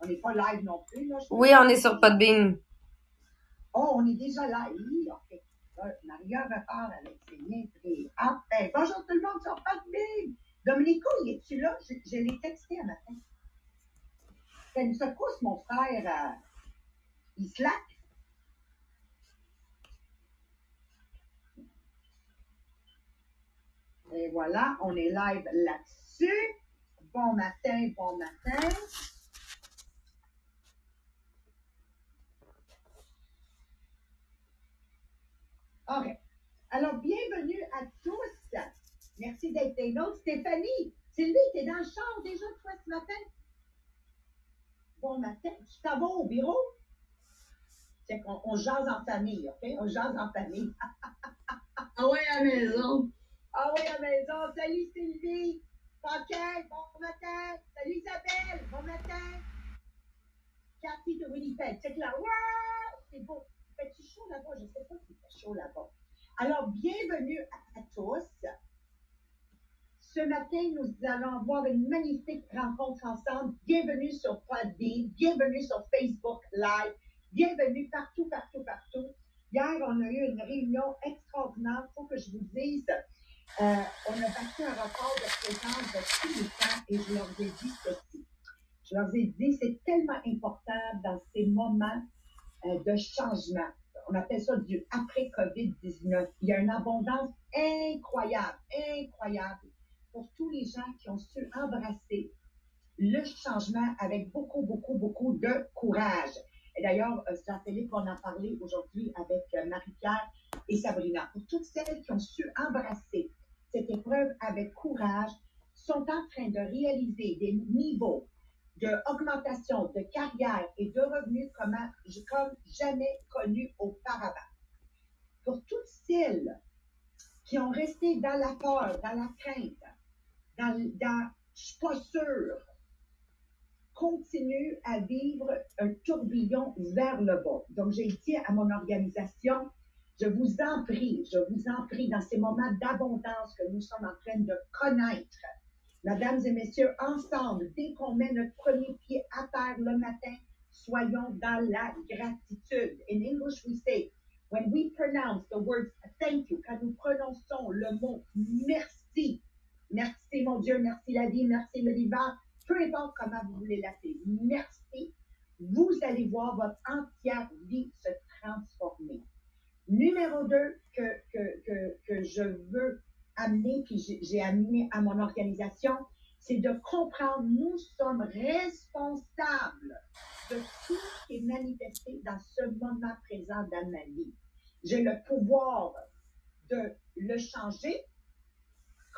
On n'est pas live non plus. Là, Oui, on est sur Podbean. Oh, on est déjà live. OK. Là, Maria repart avec ses niaiseries. Ah, ben, bonjour tout le monde sur Podbean. Dominico, il est-tu là? Je, je l'ai texté un matin. C'est une secousse, mon frère. euh, il slack. Et voilà, on est live là-dessus. Bon matin, bon matin. OK. Alors, bienvenue à tous. Merci d'être des nôtres. Stéphanie, Sylvie, t'es dans le char déjà, toi, ce matin? Bon matin. Tu t'en vas au bureau? C'est qu'on on jase en famille, OK? On jase en famille. Ah ouais, à la maison. Ah oui, à la maison. Salut Sylvie. Paquet, bon matin. Salut Isabelle, bon matin. Cathy de Winnipeg. C'est là. Wow! C'est beau. Fais-tu chaud là-bas? Je ne sais pas s'il fait chaud là-bas. Alors, bienvenue à, à tous. Ce matin, nous allons avoir une magnifique rencontre ensemble. Bienvenue sur Podbean, bienvenue sur Facebook Live, bienvenue partout, partout, partout. Hier, on a eu une réunion extraordinaire. Il faut que je vous dise, euh, on a battu un record de présence de tous les temps et je leur ai dit ceci. Je leur ai dit, c'est tellement important dans ces moments euh, de changement. On appelle ça du après-COVID-19. Il y a une abondance incroyable, incroyable pour tous les gens qui ont su embrasser le changement avec beaucoup, beaucoup, beaucoup de courage. Et d'ailleurs, euh, Jean-Philippe, on en parlait aujourd'hui avec euh, Marie-Pierre et Sabrina. Pour toutes celles qui ont su embrasser cette épreuve avec courage, sont en train de réaliser des niveaux d'augmentation de carrière et de revenus comme, comme jamais connus auparavant. Pour toutes celles qui ont resté dans la peur, dans la crainte, dans, dans je suis pas sûre, continue à vivre un tourbillon vers le bas. Donc, j'ai dit à mon organisation, je vous en prie, je vous en prie, dans ces moments d'abondance que nous sommes en train de connaître, mesdames et messieurs, ensemble, dès qu'on met notre premier pied à terre le matin, soyons dans la gratitude. In English, we say, when we pronounce the words thank you, quand nous prononçons le mot merci, merci mon Dieu, merci la vie, merci le divin, peu importe comment vous voulez l'appeler, merci, vous allez voir votre entière vie se transformer. Numéro deux que, que, que, que je veux amener, puis j'ai- amené à mon organisation, c'est de comprendre, nous sommes responsables de tout ce qui est manifesté dans ce moment présent dans ma vie. J'ai le pouvoir de le changer,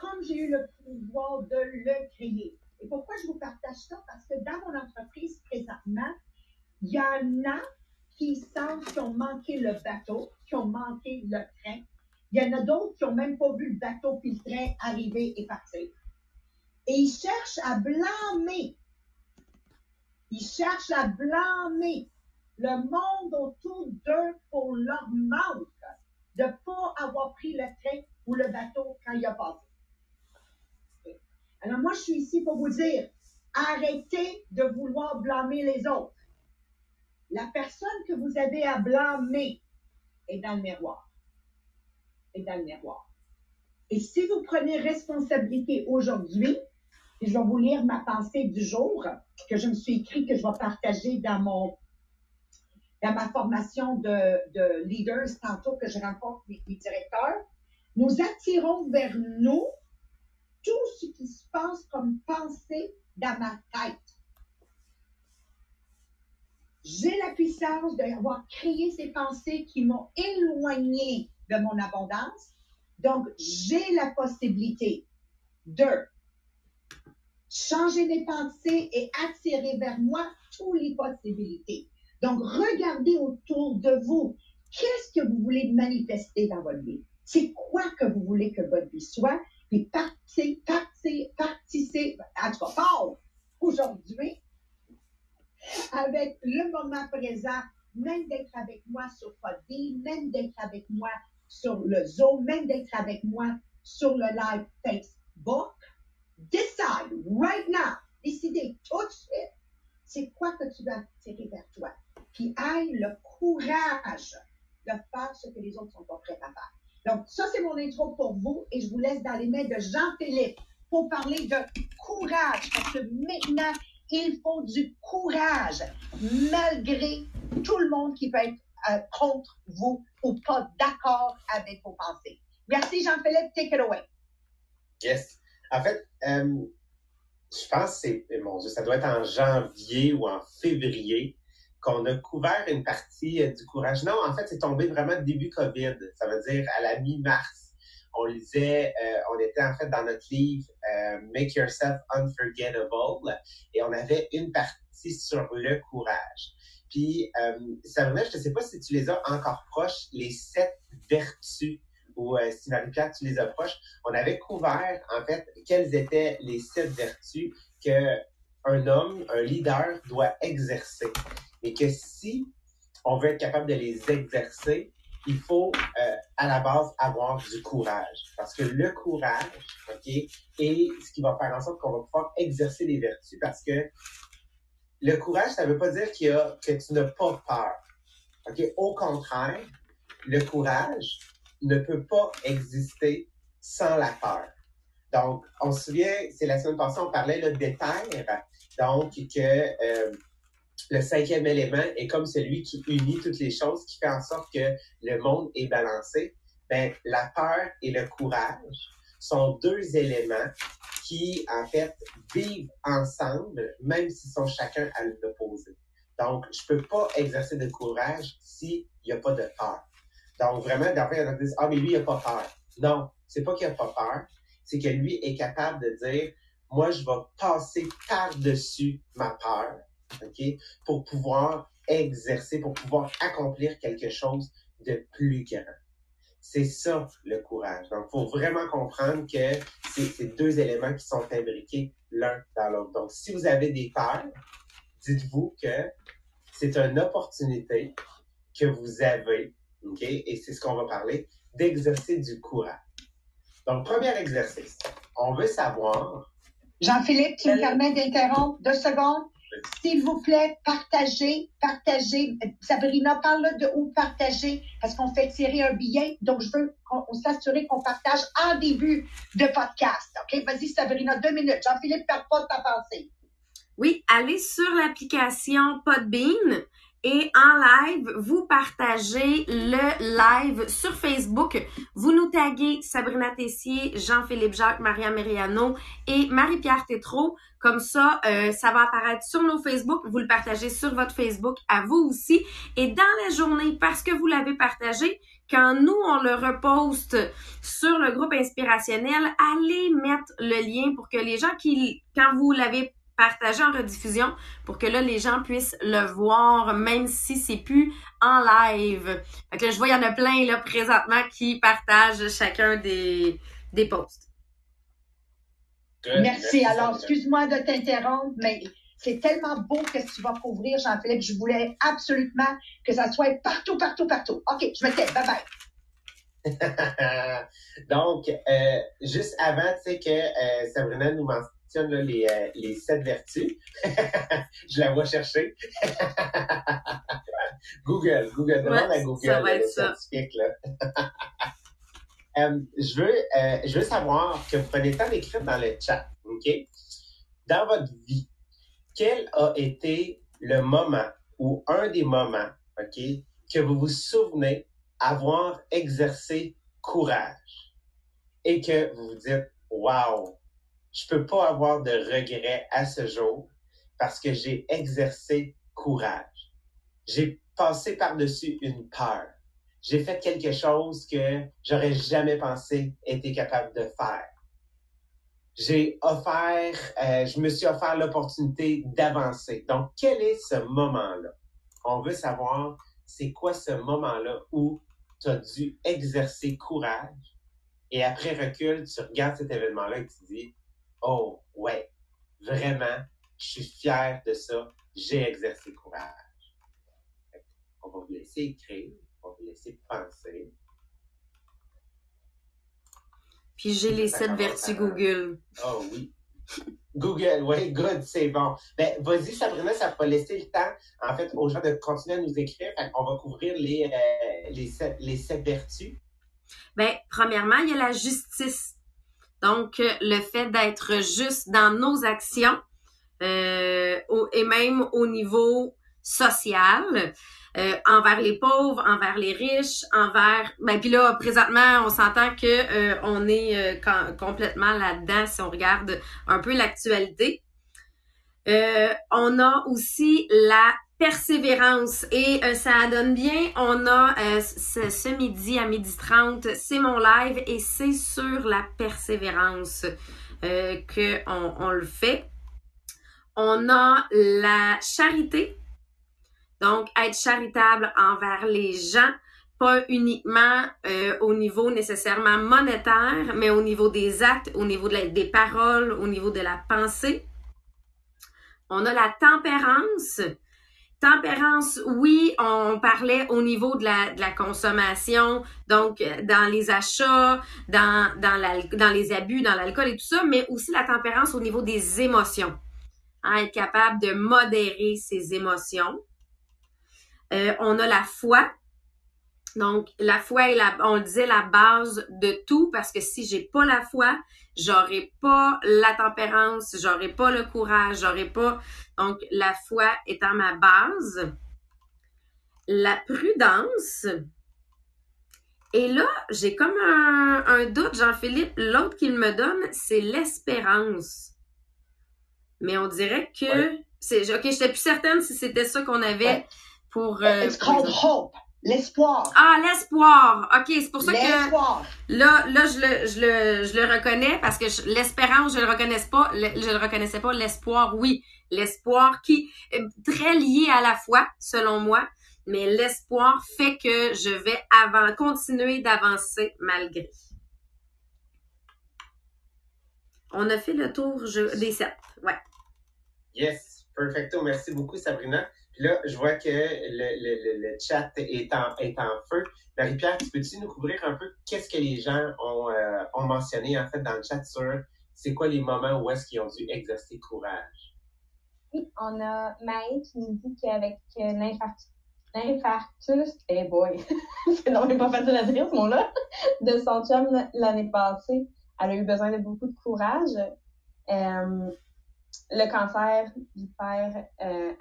comme j'ai eu le pouvoir de le créer. Et pourquoi je vous partage ça? Parce que dans mon entreprise présentement, il y en a qui sentent qu'ils ont manqué le bateau, qui ont manqué le train. Il y en a d'autres qui n'ont même pas vu le bateau puis le train arriver et partir. Et ils cherchent à blâmer. Ils cherchent à blâmer le monde autour d'eux pour leur manque de ne pas avoir pris le train ou le bateau quand il a passé. Alors moi, je suis ici pour vous dire, arrêtez de vouloir blâmer les autres. La personne que vous avez à blâmer est dans le miroir. Est dans le miroir. Et si vous prenez responsabilité aujourd'hui, et je vais vous lire ma pensée du jour que je me suis écrit que je vais partager dans mon dans ma formation de, de leaders tantôt que je rencontre les directeurs, nous attirons vers nous tout ce qui se passe comme pensée dans ma tête. J'ai la puissance d'avoir créé ces pensées qui m'ont éloigné de mon abondance. Donc, j'ai la possibilité de changer mes pensées et attirer vers moi toutes les possibilités. Donc, regardez autour de vous. Qu'est-ce que vous voulez manifester dans votre vie? C'est quoi que vous voulez que votre vie soit? Puis partez, partez, partissez, en tout cas, fort aujourd'hui avec le moment présent, même d'être avec moi sur Podbean, même d'être avec moi sur le Zoom, même d'être avec moi sur le live Facebook. Decide right now, décider tout de suite c'est quoi que tu vas attirer vers toi. Puis aille le courage de faire ce que les autres sont pas prêts à faire. Donc, ça, c'est mon intro pour vous et je vous laisse dans les mains de Jean-Philippe pour parler de courage parce que maintenant, il faut du courage malgré tout le monde qui peut être euh, contre vous ou pas d'accord avec vos pensées. Merci Jean-Philippe, take it away. Yes. En fait, euh, je pense que c'est, mon Dieu, ça doit être en janvier ou en février qu'on a couvert une partie euh, du courage. Non, en fait, c'est tombé vraiment début COVID. Ça veut dire à la mi-mars. On lisait, euh, on était en fait dans notre livre euh, Make Yourself Unforgettable et on avait une partie sur le courage. Puis, Sabrina, je ne sais pas si tu les as encore proches, les sept vertus ou euh, si Marie-Pierre, tu les approches, on avait couvert, en fait, quelles étaient les sept vertus que un homme, un leader doit exercer. Et que si on veut être capable de les exercer, il faut euh, à la base avoir du courage. Parce que le courage, OK, est ce qui va faire en sorte qu'on va pouvoir exercer les vertus. Parce que le courage, ça ne veut pas dire qu'il y a, que tu n'as pas peur. OK? Au contraire, le courage ne peut pas exister sans la peur. Donc, on se souvient, c'est la semaine passée, on parlait là, d'éther. Donc, que euh, le cinquième élément est comme celui qui unit toutes les choses, qui fait en sorte que le monde est balancé. Ben, la peur et le courage sont deux éléments qui, en fait, vivent ensemble, même s'ils sont chacun à l'opposé. Donc, je peux pas exercer de courage s'il n'y a pas de peur. Donc, vraiment, d'après, on dit, ah, mais lui, il n'a pas peur. Non, c'est pas qu'il n'a pas peur, c'est que lui est capable de dire, moi, je vais passer par-dessus ma peur, OK, pour pouvoir exercer, pour pouvoir accomplir quelque chose de plus grand. C'est ça le courage. Donc, il faut vraiment comprendre que c'est ces deux éléments qui sont imbriqués l'un dans l'autre. Donc, si vous avez des peurs, dites-vous que c'est une opportunité que vous avez, OK, et c'est ce qu'on va parler, d'exercer du courage. Donc, premier exercice, on veut savoir. Jean-Philippe, tu me permets d'interrompre deux secondes? S'il vous plaît, partagez, partagez. Sabrina, parle de où partager parce qu'on fait tirer un billet. Donc, je veux s'assurer qu'on partage en début de podcast. OK? Vas-y, Sabrina, deux minutes. Jean-Philippe, perds pas ta pensée. Oui, allez sur l'application Podbean et en live, vous partagez le live sur Facebook. Vous nous taguez Sabrina Tessier, Jean-Philippe Jacques, Maria Meriano et Marie-Pierre Tétrault. Comme ça, euh, ça va apparaître sur nos Facebook. Vous le partagez sur votre Facebook à vous aussi. Et dans la journée, parce que vous l'avez partagé, quand nous, on le reposte sur le groupe inspirationnel, allez mettre le lien pour que les gens qui, quand vous l'avez partagé en rediffusion pour que là, les gens puissent le voir, même si c'est plus en live. Fait que je vois, il y en a plein là présentement qui partagent chacun des, des posts. Merci. Alors, excuse-moi de t'interrompre, mais c'est tellement beau que tu vas couvrir, Jean-Philippe. Je voulais absolument que ça soit partout, partout, partout. OK, je me tais. Bye bye. Donc, euh, juste avant, tu sais que euh, Sabrina nous mentionne là, les, euh, les sept vertus. je la vois chercher. Google, Google, demande à Google ça va être le ça. scientifique, là. Euh, je, veux, euh, je veux savoir que vous prenez le temps d'écrire dans le chat, OK? Dans votre vie, quel a été le moment ou un des moments, OK, que vous vous souvenez avoir exercé courage et que vous vous dites, wow, je peux pas avoir de regrets à ce jour parce que j'ai exercé courage. J'ai passé par-dessus une peur. J'ai fait quelque chose que j'aurais jamais pensé être capable de faire. J'ai offert, euh, je me suis offert l'opportunité d'avancer. Donc, quel est ce moment-là? On veut savoir, c'est quoi ce moment-là où tu as dû exercer courage et après recul, tu regardes cet événement-là et tu dis, oh, ouais, vraiment, je suis fier de ça, j'ai exercé courage. On va vous laisser écrire, on va vous laisser penser. Puis j'ai les sept vertus Google. Oh oui, Google, oui, good, c'est bon. Ben, vas-y, Sabrina, ça va laisser le temps, en fait, aux gens de continuer à nous écrire. On va couvrir les, euh, les, sept, les sept vertus. Ben, premièrement, il y a la justice. Donc, euh, le fait d'être juste dans nos actions euh, et même au niveau social. Euh, envers les pauvres, envers les riches, envers. Ben puis là présentement, on s'entend que euh, on est euh, complètement là-dedans si on regarde un peu l'actualité. on a aussi la persévérance et ça donne bien. On a ce, ce, midi à midi 30, c'est mon live et c'est sur la persévérance que on, on le fait. On a la charité donc, être charitable envers les gens, pas uniquement euh, au niveau nécessairement monétaire, mais au niveau des actes, au niveau des paroles, au niveau de la pensée. On a la tempérance. Tempérance, oui, on parlait au niveau de la, consommation, donc dans les achats, dans les abus, dans l'alcool et tout ça, mais aussi la tempérance au niveau des émotions. Hein, être capable de modérer ses émotions. Euh, on a la foi. Donc, la foi est la, on disait la base de tout parce que si j'ai pas la foi, j'aurai pas la tempérance, j'aurai pas le courage, j'aurai pas. Donc, la foi étant ma base. La prudence. Et là, j'ai comme un, un doute, Jean-Philippe. L'autre qu'il me donne, c'est l'espérance. Mais on dirait que c'est. Ok, j'étais plus certaine si c'était ça qu'on avait pour. Euh, It's called hope. L'espoir. Ah, l'espoir. OK, c'est pour ça que là, là je, le, je, le, je le reconnais parce que l'espérance, je le reconnais pas. je le reconnaissais pas. L'espoir, oui. L'espoir qui est très lié à la foi, selon moi. Mais l'espoir fait que je vais avant, continuer d'avancer malgré. On a fait le tour des sept. Ouais. Yes, perfecto. Merci beaucoup, Sabrina. Là, je vois que le, le, chat est en, est en feu. Marie-Pierre, peux-tu nous couvrir un peu qu'est-ce que les gens ont, euh, ont mentionné en fait dans le chat sur c'est quoi les moments où est-ce qu'ils ont dû exercer courage? Oui, on a Maï qui nous dit qu'avec euh, l'infarctus, eh boy, c'est non pas facile à dire ce mot-là, de son chum l'année passée, elle a eu besoin de beaucoup de courage. Euh, le cancer du père euh,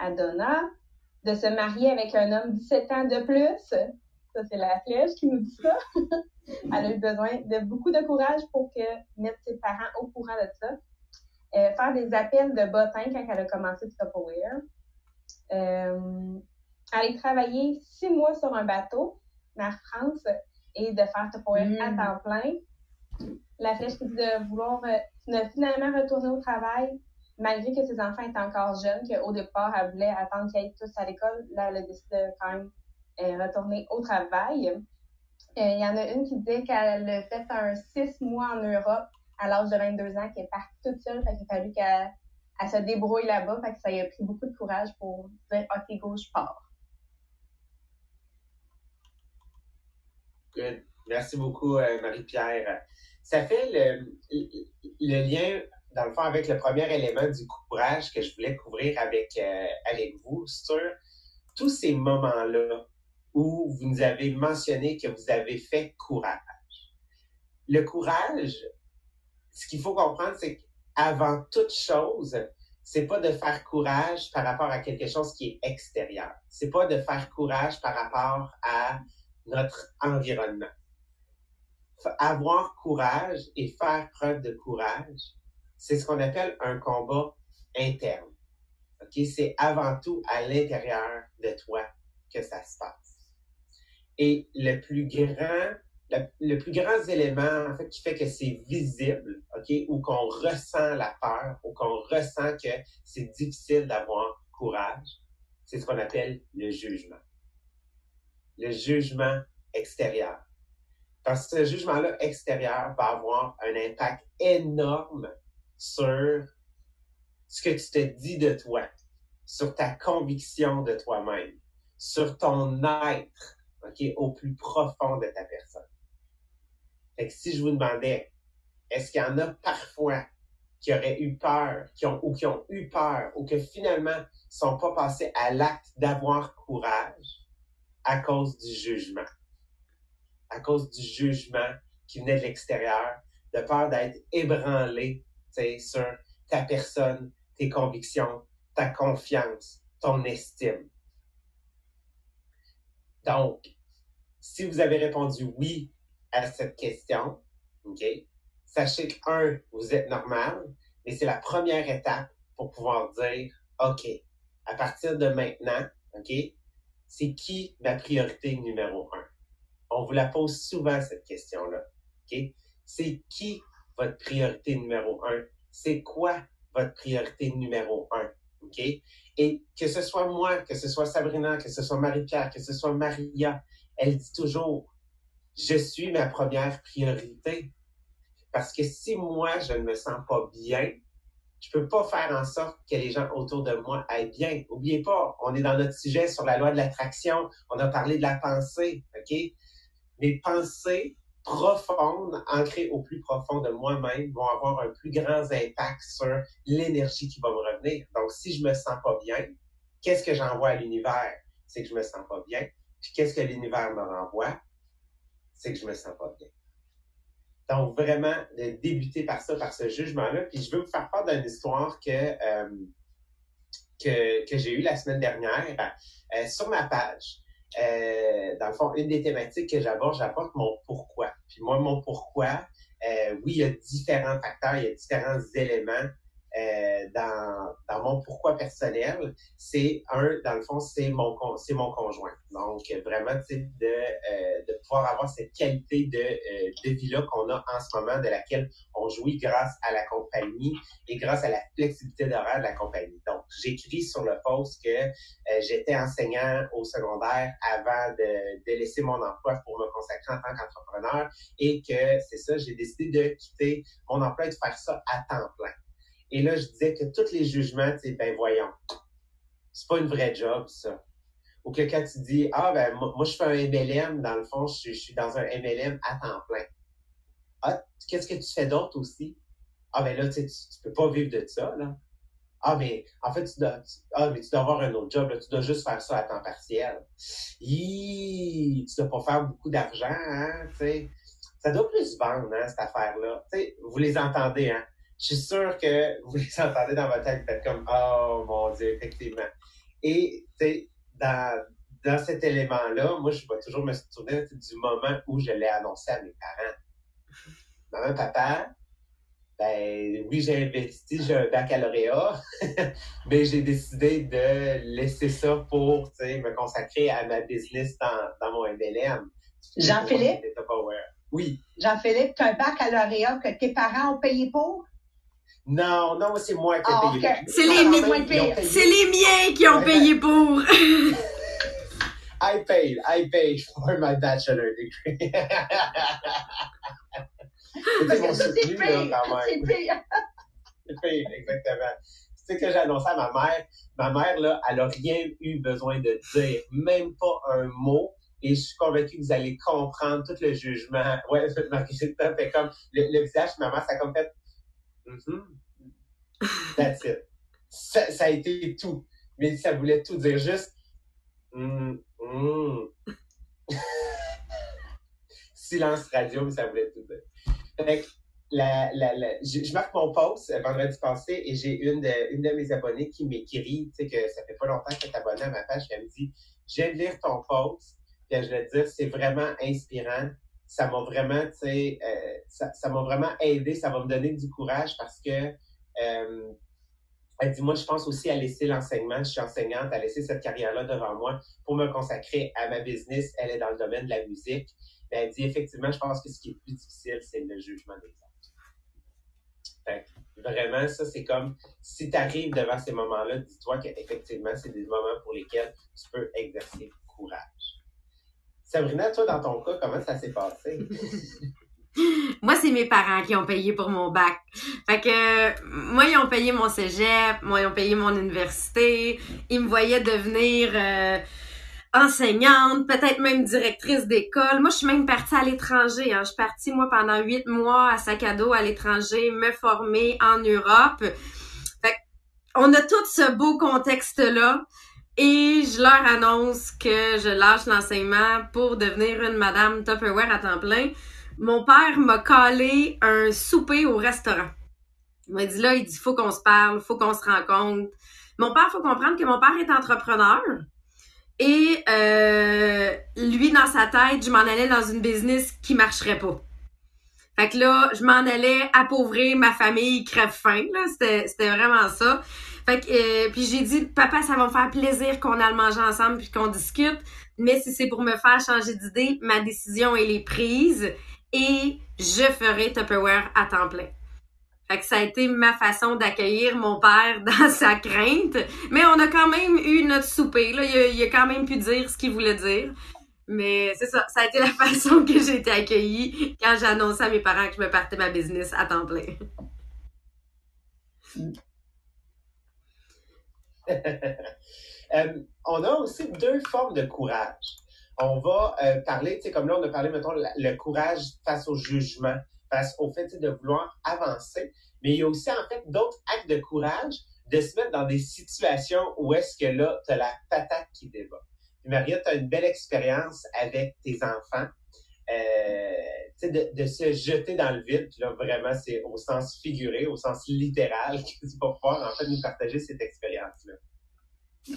de se marier avec un homme 17 ans de plus. Ça, c'est la flèche qui nous dit ça. Elle a eu besoin de beaucoup de courage pour que mettre ses parents au courant de ça. Euh, faire des appels de bottin quand elle a commencé Tupperware. Euh, aller travailler six mois sur un bateau en France et de faire Tupperware à mm. temps plein. La flèche qui dit de vouloir euh, finalement retourner au travail malgré que ses enfants étaient encore jeunes, qu'au départ, elle voulait attendre qu'ils aillent tous à l'école, là, elle a décidé quand même euh, retourner au travail. Euh, il y en a une qui disait qu'elle a fait un six mois en Europe à l'âge de 22 ans, qu'elle est partie toute seule, fait qu'il a fallu qu'elle se débrouille là-bas, fait que ça lui a pris beaucoup de courage pour dire OK, go, je pars. Merci beaucoup, euh, Marie-Pierre. Ça fait le lien dans le fond, avec le premier élément du courage que je voulais couvrir avec, euh, avec vous sur tous ces moments-là où vous nous avez mentionné que vous avez fait courage. Le courage, ce qu'il faut comprendre, c'est qu'avant toute chose, c'est pas de faire courage par rapport à quelque chose qui est extérieur. C'est pas de faire courage par rapport à notre environnement. Avoir courage et faire preuve de courage, c'est ce qu'on appelle un combat interne. OK? C'est avant tout à l'intérieur de toi que ça se passe. Et le plus grand, le, plus grand élément, qui fait que c'est visible, OK? Ou qu'on ressent la peur, ou qu'on ressent que c'est difficile d'avoir courage, c'est ce qu'on appelle le jugement. Le jugement extérieur. Parce que ce jugement-là extérieur va avoir un impact énorme sur ce que tu te dis de toi, sur ta conviction de toi-même, sur ton être, OK, au plus profond de ta personne. Fait si je vous demandais, est-ce qu'il y en a parfois qui auraient eu peur, qui ont, ou qui ont eu peur, ou que finalement sont pas passés à l'acte d'avoir courage à cause du jugement? À cause du jugement qui venait de l'extérieur, de peur d'être ébranlé sur ta personne, tes convictions, ta confiance, ton estime. Donc, si vous avez répondu oui à cette question, sachez que, un, vous êtes normal, mais c'est la première étape pour pouvoir dire, OK, à partir de maintenant, OK, c'est qui ma priorité numéro un? On vous la pose souvent, cette question-là. C'est qui votre priorité numéro un? C'est quoi votre priorité numéro un? OK? Et que ce soit moi, que ce soit Sabrina, que ce soit Marie-Pierre, que ce soit Maria, elle dit toujours, je suis ma première priorité. Parce que si moi, je ne me sens pas bien, je peux pas faire en sorte que les gens autour de moi aillent bien. Oubliez pas, on est dans notre sujet sur la loi de l'attraction. On a parlé de la pensée, OK? Mes pensées profondes, ancrées au plus profond de moi-même, vont avoir un plus grand impact sur l'énergie qui va me revenir. Donc, si je me sens pas bien, qu'est-ce que j'envoie à l'univers? C'est que je me sens pas bien. Puis qu'est-ce que l'univers me renvoie? C'est que je me sens pas bien. Donc, vraiment, de débuter par ça, par ce jugement-là. Puis je veux vous faire part d'une histoire que, euh, que, que j'ai eue la semaine dernière euh, sur ma page. Euh, dans le fond, une des thématiques que j'aborde, j'apporte mon pourquoi. Puis moi, mon pourquoi, euh, oui, il y a différents facteurs, il y a différents éléments euh, dans, dans mon pourquoi personnel, c'est un, dans le fond, c'est mon c'est mon conjoint. Donc vraiment, de, euh, de pouvoir avoir cette qualité de, euh, de vie-là qu'on a en ce moment, de laquelle on jouit grâce à la compagnie et grâce à la flexibilité d'horaire de la compagnie. Donc, j'écris sur le post que j'étais enseignant au secondaire avant de, de laisser mon emploi pour me consacrer en tant qu'entrepreneur et que c'est ça, j'ai décidé de quitter mon emploi et de faire ça à temps plein. Et là, je disais que tous les jugements, sais, ben voyons, c'est pas une vraie job, ça. Ou que quand tu dis, ah, ben moi, je fais un MLM, dans le fond, je, suis dans un MLM à temps plein. Ah, qu'est-ce que tu fais d'autre aussi? Ah, ben là, tu, sais, tu peux pas vivre de ça, là. Ah, mais en fait, tu dois, ah, tu dois avoir un autre job, là, tu dois juste faire ça à temps partiel. Hi, tu dois pas faire beaucoup d'argent, hein, tu sais. Ça doit plus vendre, hein, cette affaire-là. Tu sais, vous les entendez, hein je suis sûr que vous les entendez dans votre tête, vous faites comme Oh mon Dieu, effectivement. Et tu sais, dans, dans cet élément-là, moi, je vais toujours me souvenir du moment où je l'ai annoncé à mes parents. Maman, papa, ben oui, j'ai investi, j'ai un baccalauréat, mais j'ai décidé de laisser ça pour me consacrer à ma business dans, dans mon MLM. Jean-Philippe? Oui. Jean-Philippe, tu as un baccalauréat que tes parents ont payé pour? Non, non, c'est moi qui ai ah, payé. C'est les, miens, c'est les miens qui ont payé pour. I paid, I paid for my bachelor degree. C'était mon soutenu, là, quand même. C'est pire. C'est pire, exactement. Tu sais que j'ai annoncé à ma mère. Ma mère, là, elle n'a rien eu besoin de dire, même pas un mot. Et je suis convaincue que vous allez comprendre tout le jugement. Ouais, Marguerite fait comme le, le visage de ma mère, ça a comme fait Mm-hmm. That's it. Ça, a été tout. Mais ça voulait tout dire juste. Mm, mm. Silence radio, mais ça voulait tout dire. Fait la, la, la, je, marque mon post euh, vendredi passé et j'ai une de, une de mes abonnées qui m'écrit, tu sais, que ça fait pas longtemps qu'elle est abonnée à ma page, elle me dit Je viens de lire ton post, puis je vais te dire, c'est vraiment inspirant ça m'a vraiment, tu sais, euh, ça, m'a vraiment aidé, ça va me donner du courage parce que euh, elle dit, moi, je pense aussi à laisser l'enseignement. Je suis enseignante, à laisser cette carrière-là devant moi pour me consacrer à ma business. Elle est dans le domaine de la musique. elle dit, effectivement, je pense que ce qui est plus difficile, c'est le jugement des autres. Vraiment, ça, c'est comme, si tu arrives devant ces moments-là, dis-toi qu'effectivement, c'est des moments pour lesquels tu peux exercer courage. Sabrina, toi, dans ton cas, comment ça s'est passé? moi, c'est mes parents qui ont payé pour mon bac. Fait que, moi, ils ont payé mon cégep, moi, ils ont payé mon université. Ils me voyaient devenir euh, enseignante, peut-être même directrice d'école. Moi, je suis même partie à l'étranger. Hein. Je suis partie, moi, pendant huit mois à sac à dos à l'étranger, me former en Europe. Fait on a tout ce beau contexte-là. Et je leur annonce que je lâche l'enseignement pour devenir une madame Tupperware à temps plein. Mon père m'a collé un souper au restaurant. Il m'a dit là, il dit faut qu'on se parle, faut qu'on se rencontre. Mon père, faut comprendre que mon père est entrepreneur. Et euh, lui, dans sa tête, je m'en allais dans une business qui marcherait pas. Fait que là, je m'en allais appauvrir ma famille crève-faim. C'était, c'était vraiment ça. Fait que, euh, puis j'ai dit, papa, ça va me faire plaisir qu'on aille manger ensemble puis qu'on discute. Mais si c'est pour me faire changer d'idée, ma décision, elle est prise et je ferai Tupperware à temps plein. Fait que ça a été ma façon d'accueillir mon père dans sa crainte. Mais on a quand même eu notre souper. Là. Il, a, quand même pu dire ce qu'il voulait dire. Mais c'est ça, ça a été la façon que j'ai été accueillie quand j'ai annoncé à mes parents que je me partais ma business à temps plein. Euh, on a aussi deux formes de courage. On va euh, parler, tu sais, comme là, on a parlé, mettons, le courage face au jugement, face au fait de vouloir avancer. Mais il y a aussi, en fait, d'autres actes de courage de se mettre dans des situations où est-ce que là, tu as la patate qui débat. Puis Maria, tu as une belle expérience avec tes enfants. Euh, de, se jeter dans le vide. Puis là, vraiment, c'est au sens figuré, au sens littéral que tu vas pouvoir, en fait, nous partager cette expérience-là.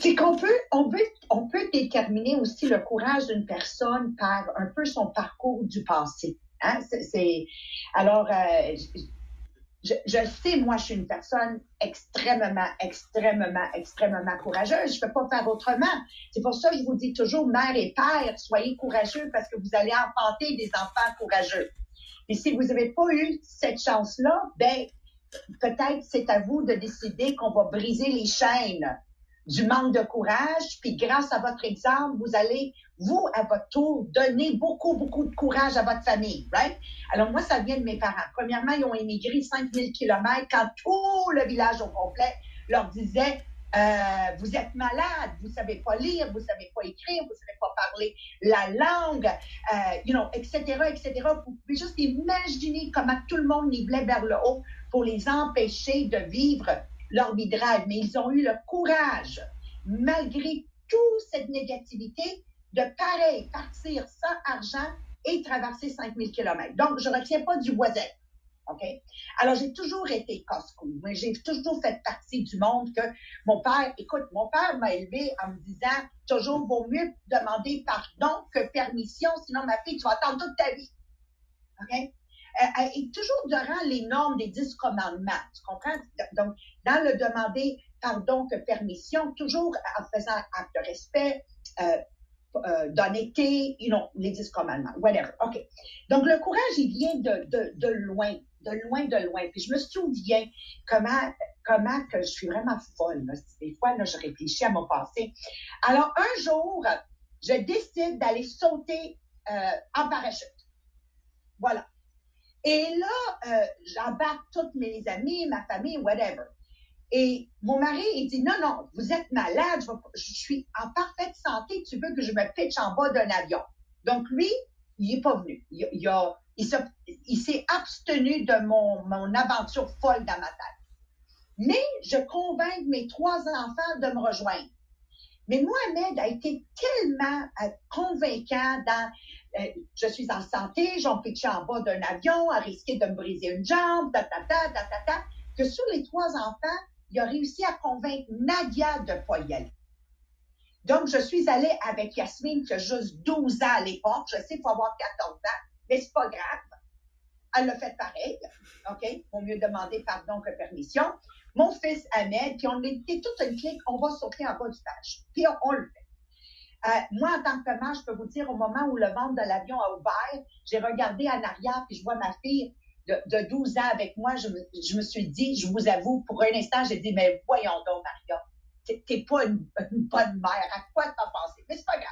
C'est qu'on peut, on peut, on peut déterminer aussi le courage d'une personne par un peu son parcours du passé. Hein? Alors, euh, je, sais, moi, je suis une personne extrêmement, extrêmement, extrêmement courageuse. Je ne peux pas faire autrement. C'est pour ça que je vous dis toujours, mère et père, soyez courageux parce que vous allez enfanter des enfants courageux. Et si vous n'avez pas eu cette chance-là, ben, peut-être c'est à vous de décider qu'on va briser les chaînes du manque de courage, puis grâce à votre exemple, vous allez, vous, à votre tour, donner beaucoup, beaucoup de courage à votre famille, right? Alors, moi, ça vient de mes parents. Premièrement, ils ont émigré 5000 kilomètres quand tout le village au complet leur disait euh, vous êtes malade, vous savez pas lire, vous savez pas écrire, vous savez pas parler la langue, euh, you know, etc., etc. Vous pouvez juste imaginer comment tout le monde nivelait vers le haut pour les empêcher de vivre leur mais ils ont eu le courage, malgré toute cette négativité, de pareil partir sans argent et traverser 5000 km. Donc, je ne retiens pas du voisin. OK? Alors, j'ai toujours été casse-couille. J'ai toujours fait partie du monde que mon père, écoute, mon père m'a élevé en me disant toujours vaut mieux demander pardon que permission, sinon ma fille, tu vas attendre toute ta vie. OK? Euh, et toujours durant les normes des dix commandements. Tu comprends? Donc, dans le demander pardon que permission, toujours en faisant acte de respect, euh, euh, d'honnêteté, you know, les dix commandements, whatever. OK. Donc, le courage, il vient de, de, loin, de loin, de loin. Puis je me souviens comment, comment que je suis vraiment folle. Des fois, là, je réfléchis à mon passé. Alors, un jour, je décide d'aller sauter euh, en parachute. Voilà. Et là, euh, j'embarque toutes mes amis, ma famille, whatever. Et mon mari, il dit, non, non, vous êtes malade, je, suis en parfaite santé, tu veux que je me pitche en bas d'un avion. Donc, lui, il n'est pas venu. Il, il, il s'est abstenu de mon, mon aventure folle dans ma tête. Mais je convainc mes trois enfants de me rejoindre. Mais Mohamed a été tellement euh, convaincant dans je suis en santé, j'en pitché en bas d'un avion, à risquer de me briser une jambe, ta, ta, ta, ta, ta, ta, que sur les trois enfants, il a réussi à convaincre Nadia de ne pas y aller. Donc, je suis allée avec Yasmine, qui a juste 12 ans à l'époque. Je sais qu'il faut avoir 14 ans, mais c'est pas grave. Elle l'a fait pareil. OK? Vaut mieux demander pardon que permission. Mon fils Ahmed, puis on était toute une clique, on va sauter en bas du page. Puis on, le fait. Euh, moi, en tant que maman, je peux vous dire, au moment où le ventre de l'avion a ouvert, j'ai regardé en arrière, puis je vois ma fille de, 12 ans avec moi, je me, suis dit, je vous avoue, pour un instant, j'ai dit, mais voyons donc, Maria, t'es pas une, bonne mère, à quoi t'as pensé? Mais c'est pas grave.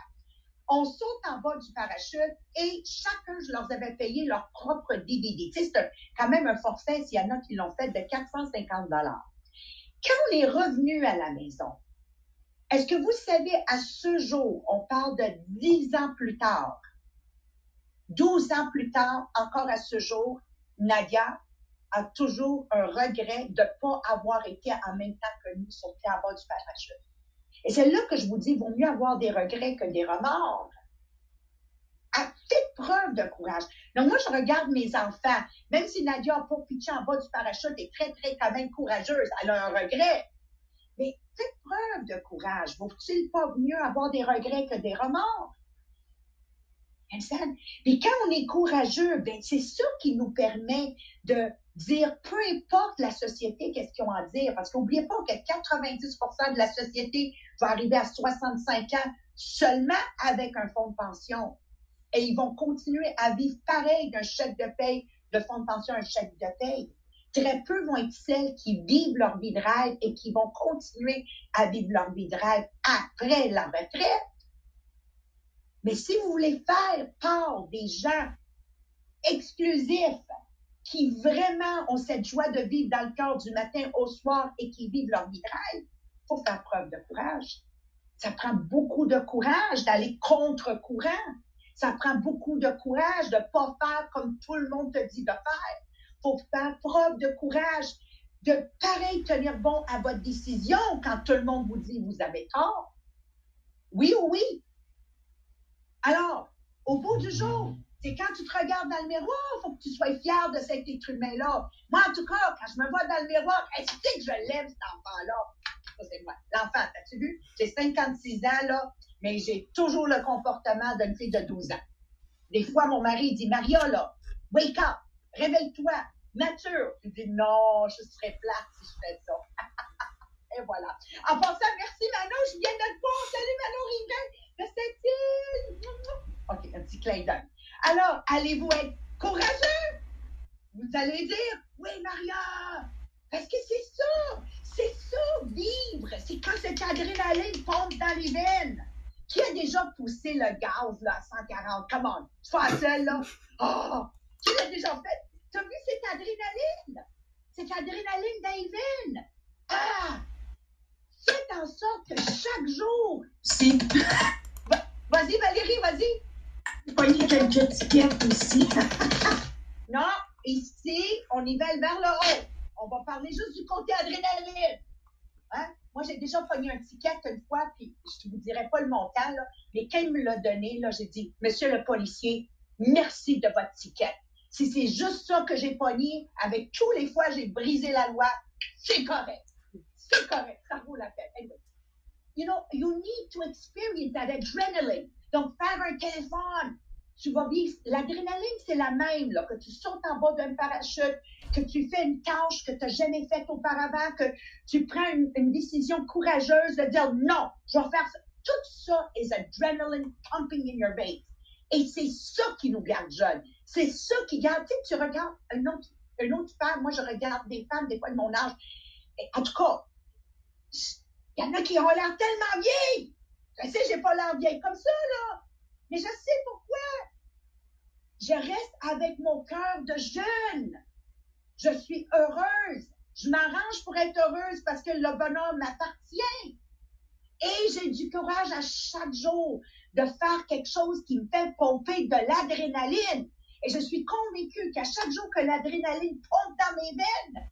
On saute en bas du parachute et chacun, je leur avais payé leur propre DVD. C'est quand même un forfait, s'il y en a qui l'ont fait, de 450 dollars. Quand on est revenu à la maison, Est-ce que vous savez, à ce jour, on parle de dix ans plus tard, 12 ans plus tard, encore à ce jour, Nadia a toujours un regret de ne pas avoir été en même temps que nous sur le bas du parachute? Et c'est là que je vous dis, il vaut mieux avoir des regrets que des remords. À preuve de courage. Donc, moi, je regarde mes enfants, même si Nadia n'a pas pitché en bas du parachute, est très, très quand même courageuse, elle a un regret. Faites preuve de courage. Vaut-il pas mieux avoir des regrets que des remords? Puis quand on est courageux, ben c'est ça qui nous permet de dire, peu importe la société, qu'est-ce qu'ils ont à dire. Parce qu'oubliez pas que 90% de la société va arriver à 65 ans seulement avec un fonds de pension. Et ils vont continuer à vivre pareil d'un chèque de paye, de fonds de pension, un chèque de paye. Très peu vont être celles qui vivent leur vie de rêve et qui vont continuer à vivre leur vie de rêve après la retraite. Mais si vous voulez faire part des gens exclusifs qui vraiment ont cette joie de vivre dans le cœur du matin au soir et qui vivent leur vie de rêve, faut faire preuve de courage. Ça prend beaucoup de courage d'aller contre-courant. Ça prend beaucoup de courage de pas faire comme tout le monde te dit de faire. Faire preuve de courage, de pareil tenir bon à votre décision quand tout le monde vous dit vous avez tort. Oui ou oui, alors, au bout du jour, c'est quand tu te regardes dans le miroir, il faut que tu sois fier de cet être humain-là. Moi, en tout cas, quand je me vois dans le miroir, est-ce que je l'aime, cet enfant-là? L'enfant, as-tu vu? J'ai 56 ans, là, mais j'ai toujours le comportement d'une fille de 12 ans. Des fois, mon mari dit, Maria, là, wake up, réveille-toi, mature. Je dis, non, je serais plate si je fais ça. Et voilà. En passant, merci Manon, je viens de te voir. Salut Manon Rivet de cette île. OK, un petit clin d'œil. Alors, allez-vous être courageux? Vous allez dire, oui, Maria, parce que c'est ça, c'est ça, vivre. C'est quand cette adrénaline pompe dans les veines. Qui a déjà poussé le gaz là, à 140? Comment? Tu fais seul, là? Oh! Qui l'a déjà fait? Tu as vu cette adrénaline? Cette adrénaline veines. Ah! Faites en sorte que chaque jour. Si. Vas-y, Valérie, vas-y. Voyez quelques tickets aussi. non, ici, on nivelle vers le haut. On va parler juste du côté adrénaline. Hein? Moi, j'ai déjà pogné un ticket une fois, puis je ne vous dirai pas le montant, là, mais quand il me l'a donné, là, j'ai dit, Monsieur le policier, merci de votre ticket. Si c'est juste ça que j'ai pogné, avec tous les fois j'ai brisé la loi, c'est correct. C'est correct, ça vaut la peine. Anyway. You know, you need to experience that adrenaline. Donc, faire un téléphone, tu vas vivre. L'adrénaline, c'est la même, là, que tu sautes en bas d'un parachute, que tu fais une tâche que tu n'as jamais faite auparavant, que tu prends une, décision courageuse de dire non, je vais faire ça. Tout ça est adrenaline pumping in your veins. Et c'est ça qui nous garde jeunes. C'est ça qui garde. Tu sais, tu regardes une autre, une autre femme. Moi, je regarde des femmes, des fois de mon âge. En tout cas, il y en a qui ont l'air tellement vieilles. Je sais, j'ai pas l'air vieille comme ça, là. Mais je sais pourquoi. Je reste avec mon cœur de jeune. Je suis heureuse. Je m'arrange pour être heureuse parce que le bonheur m'appartient. Et j'ai du courage à chaque jour de faire quelque chose qui me fait pomper de l'adrénaline. Et je suis convaincue qu'à chaque jour que l'adrénaline pompe dans mes veines,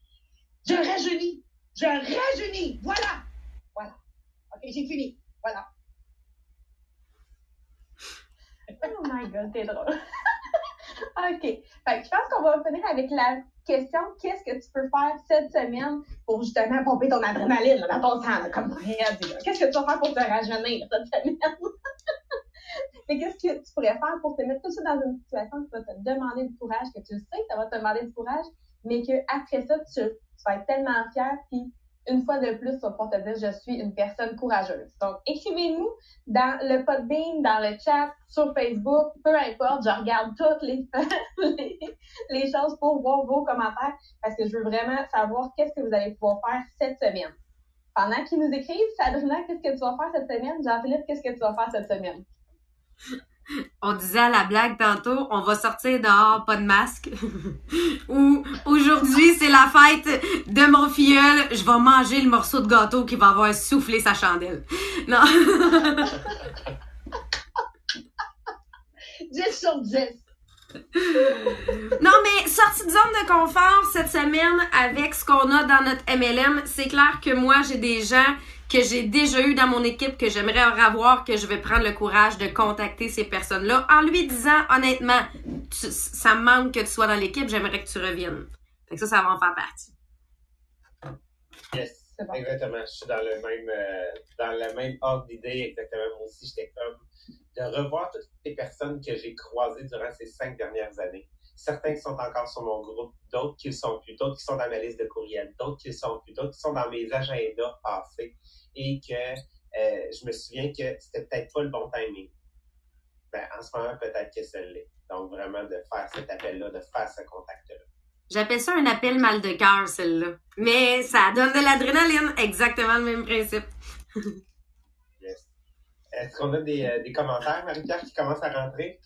je rajeunis. Je rajeunis. Voilà. Voilà. OK, j'ai fini. Voilà. Oh my god, t'es drôle. OK. Fait que je pense qu'on va finir avec la question qu'est-ce que tu peux faire cette semaine pour justement pomper ton adrénaline là, dans ton sang, comme rien dit. Qu'est-ce que tu vas faire pour te rajeunir cette semaine? Mais qu'est-ce que tu pourrais faire pour te mettre tout ça dans une situation qui va te demander du courage, que tu sais que ça va te demander du courage, mais qu'après ça, tu, tu vas être tellement fier, puis une fois de plus, ça pour te dire je suis une personne courageuse. Donc, écrivez-nous dans le Podbean, dans le chat, sur Facebook, peu importe, je regarde toutes les, les, choses pour voir vos commentaires parce que je veux vraiment savoir qu'est-ce que vous allez pouvoir faire cette semaine. Pendant qu'ils nous écrivent, Sabrina, qu'est-ce que tu vas faire cette semaine? Jean-Philippe, qu'est-ce que tu vas faire cette semaine? On disait à la blague tantôt, on va sortir dehors, pas de masque. Ou aujourd'hui, c'est la fête de mon filleul, je vais manger le morceau de gâteau qui va avoir soufflé sa chandelle. Non. 10 sur 10. Non, mais sortie de zone de confort cette semaine avec ce qu'on a dans notre MLM, c'est clair que moi, j'ai des gens que j'ai déjà eu dans mon équipe que j'aimerais avoir, que je vais prendre le courage de contacter ces personnes-là en lui disant honnêtement, tu- ça me manque que tu sois dans l'équipe, j'aimerais que tu reviennes. Fait que ça, ça va en faire partie. Yes. Bon. Exactement. Je suis dans le même, euh, dans le même ordre d'idée. Exactement. Moi aussi, j'étais comme de revoir toutes les personnes que j'ai croisées durant ces cinq dernières années. Certains qui sont encore sur mon groupe, d'autres qui le sont plus, d'autres qui sont dans ma liste de courriels, d'autres qui le sont plus, d'autres qui sont dans mes agendas passés et que euh, je me souviens que c'était peut-être pas le bon timing. Ben, en ce moment, peut-être que c'est l'est. Donc, vraiment, de faire cet appel-là, de faire ce contact-là. J'appelle ça un appel mal de cœur, celle-là. Mais ça donne de l'adrénaline. Exactement le même principe. Yes. Est-ce qu'on a des, euh, des commentaires, Marie-Pierre, qui commencent à rentrer?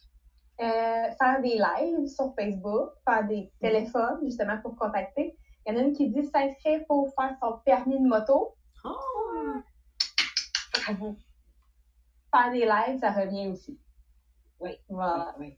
Euh, faire des lives sur Facebook, faire des téléphones, justement, pour contacter. Il y en a une qui dit s'inscrire pour faire son permis de moto. Oh! Faire des lives, ça revient aussi. Oui. Voilà. Oui.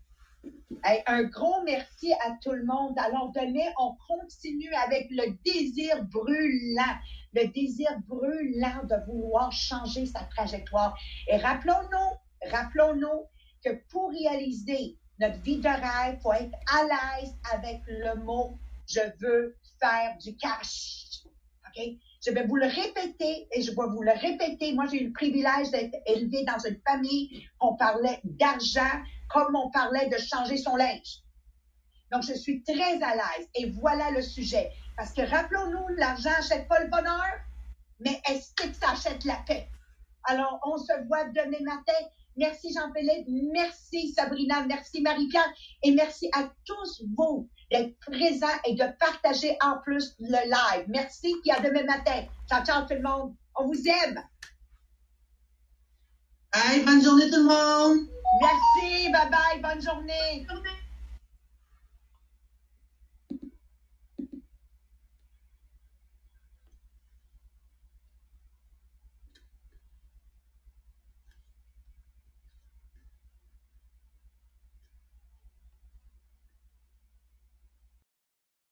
Hey, un gros merci à tout le monde. Alors, demain, on continue avec le désir brûlant, le désir brûlant de vouloir changer sa trajectoire. Et rappelons-nous, rappelons-nous que pour réaliser notre vie de rêve, il faut être à l'aise avec le mot je veux faire du cash. OK? Je vais vous le répéter et je vais vous le répéter. Moi, j'ai eu le privilège d'être élevée dans une famille. On parlait d'argent comme on parlait de changer son linge. Donc, je suis très à l'aise. Et voilà le sujet. Parce que rappelons-nous, l'argent n'achète pas le bonheur, mais est-ce que ça achète la paix? Alors, on se voit demain matin. Merci Jean-Philippe, merci Sabrina, merci Marie-Pierre et merci à tous vous d'être présents et de partager en plus le live. Merci et à demain matin. Ciao, ciao tout le monde. On vous aime. Hey, bonne journée tout le monde! Merci, bye bye, bonne journée.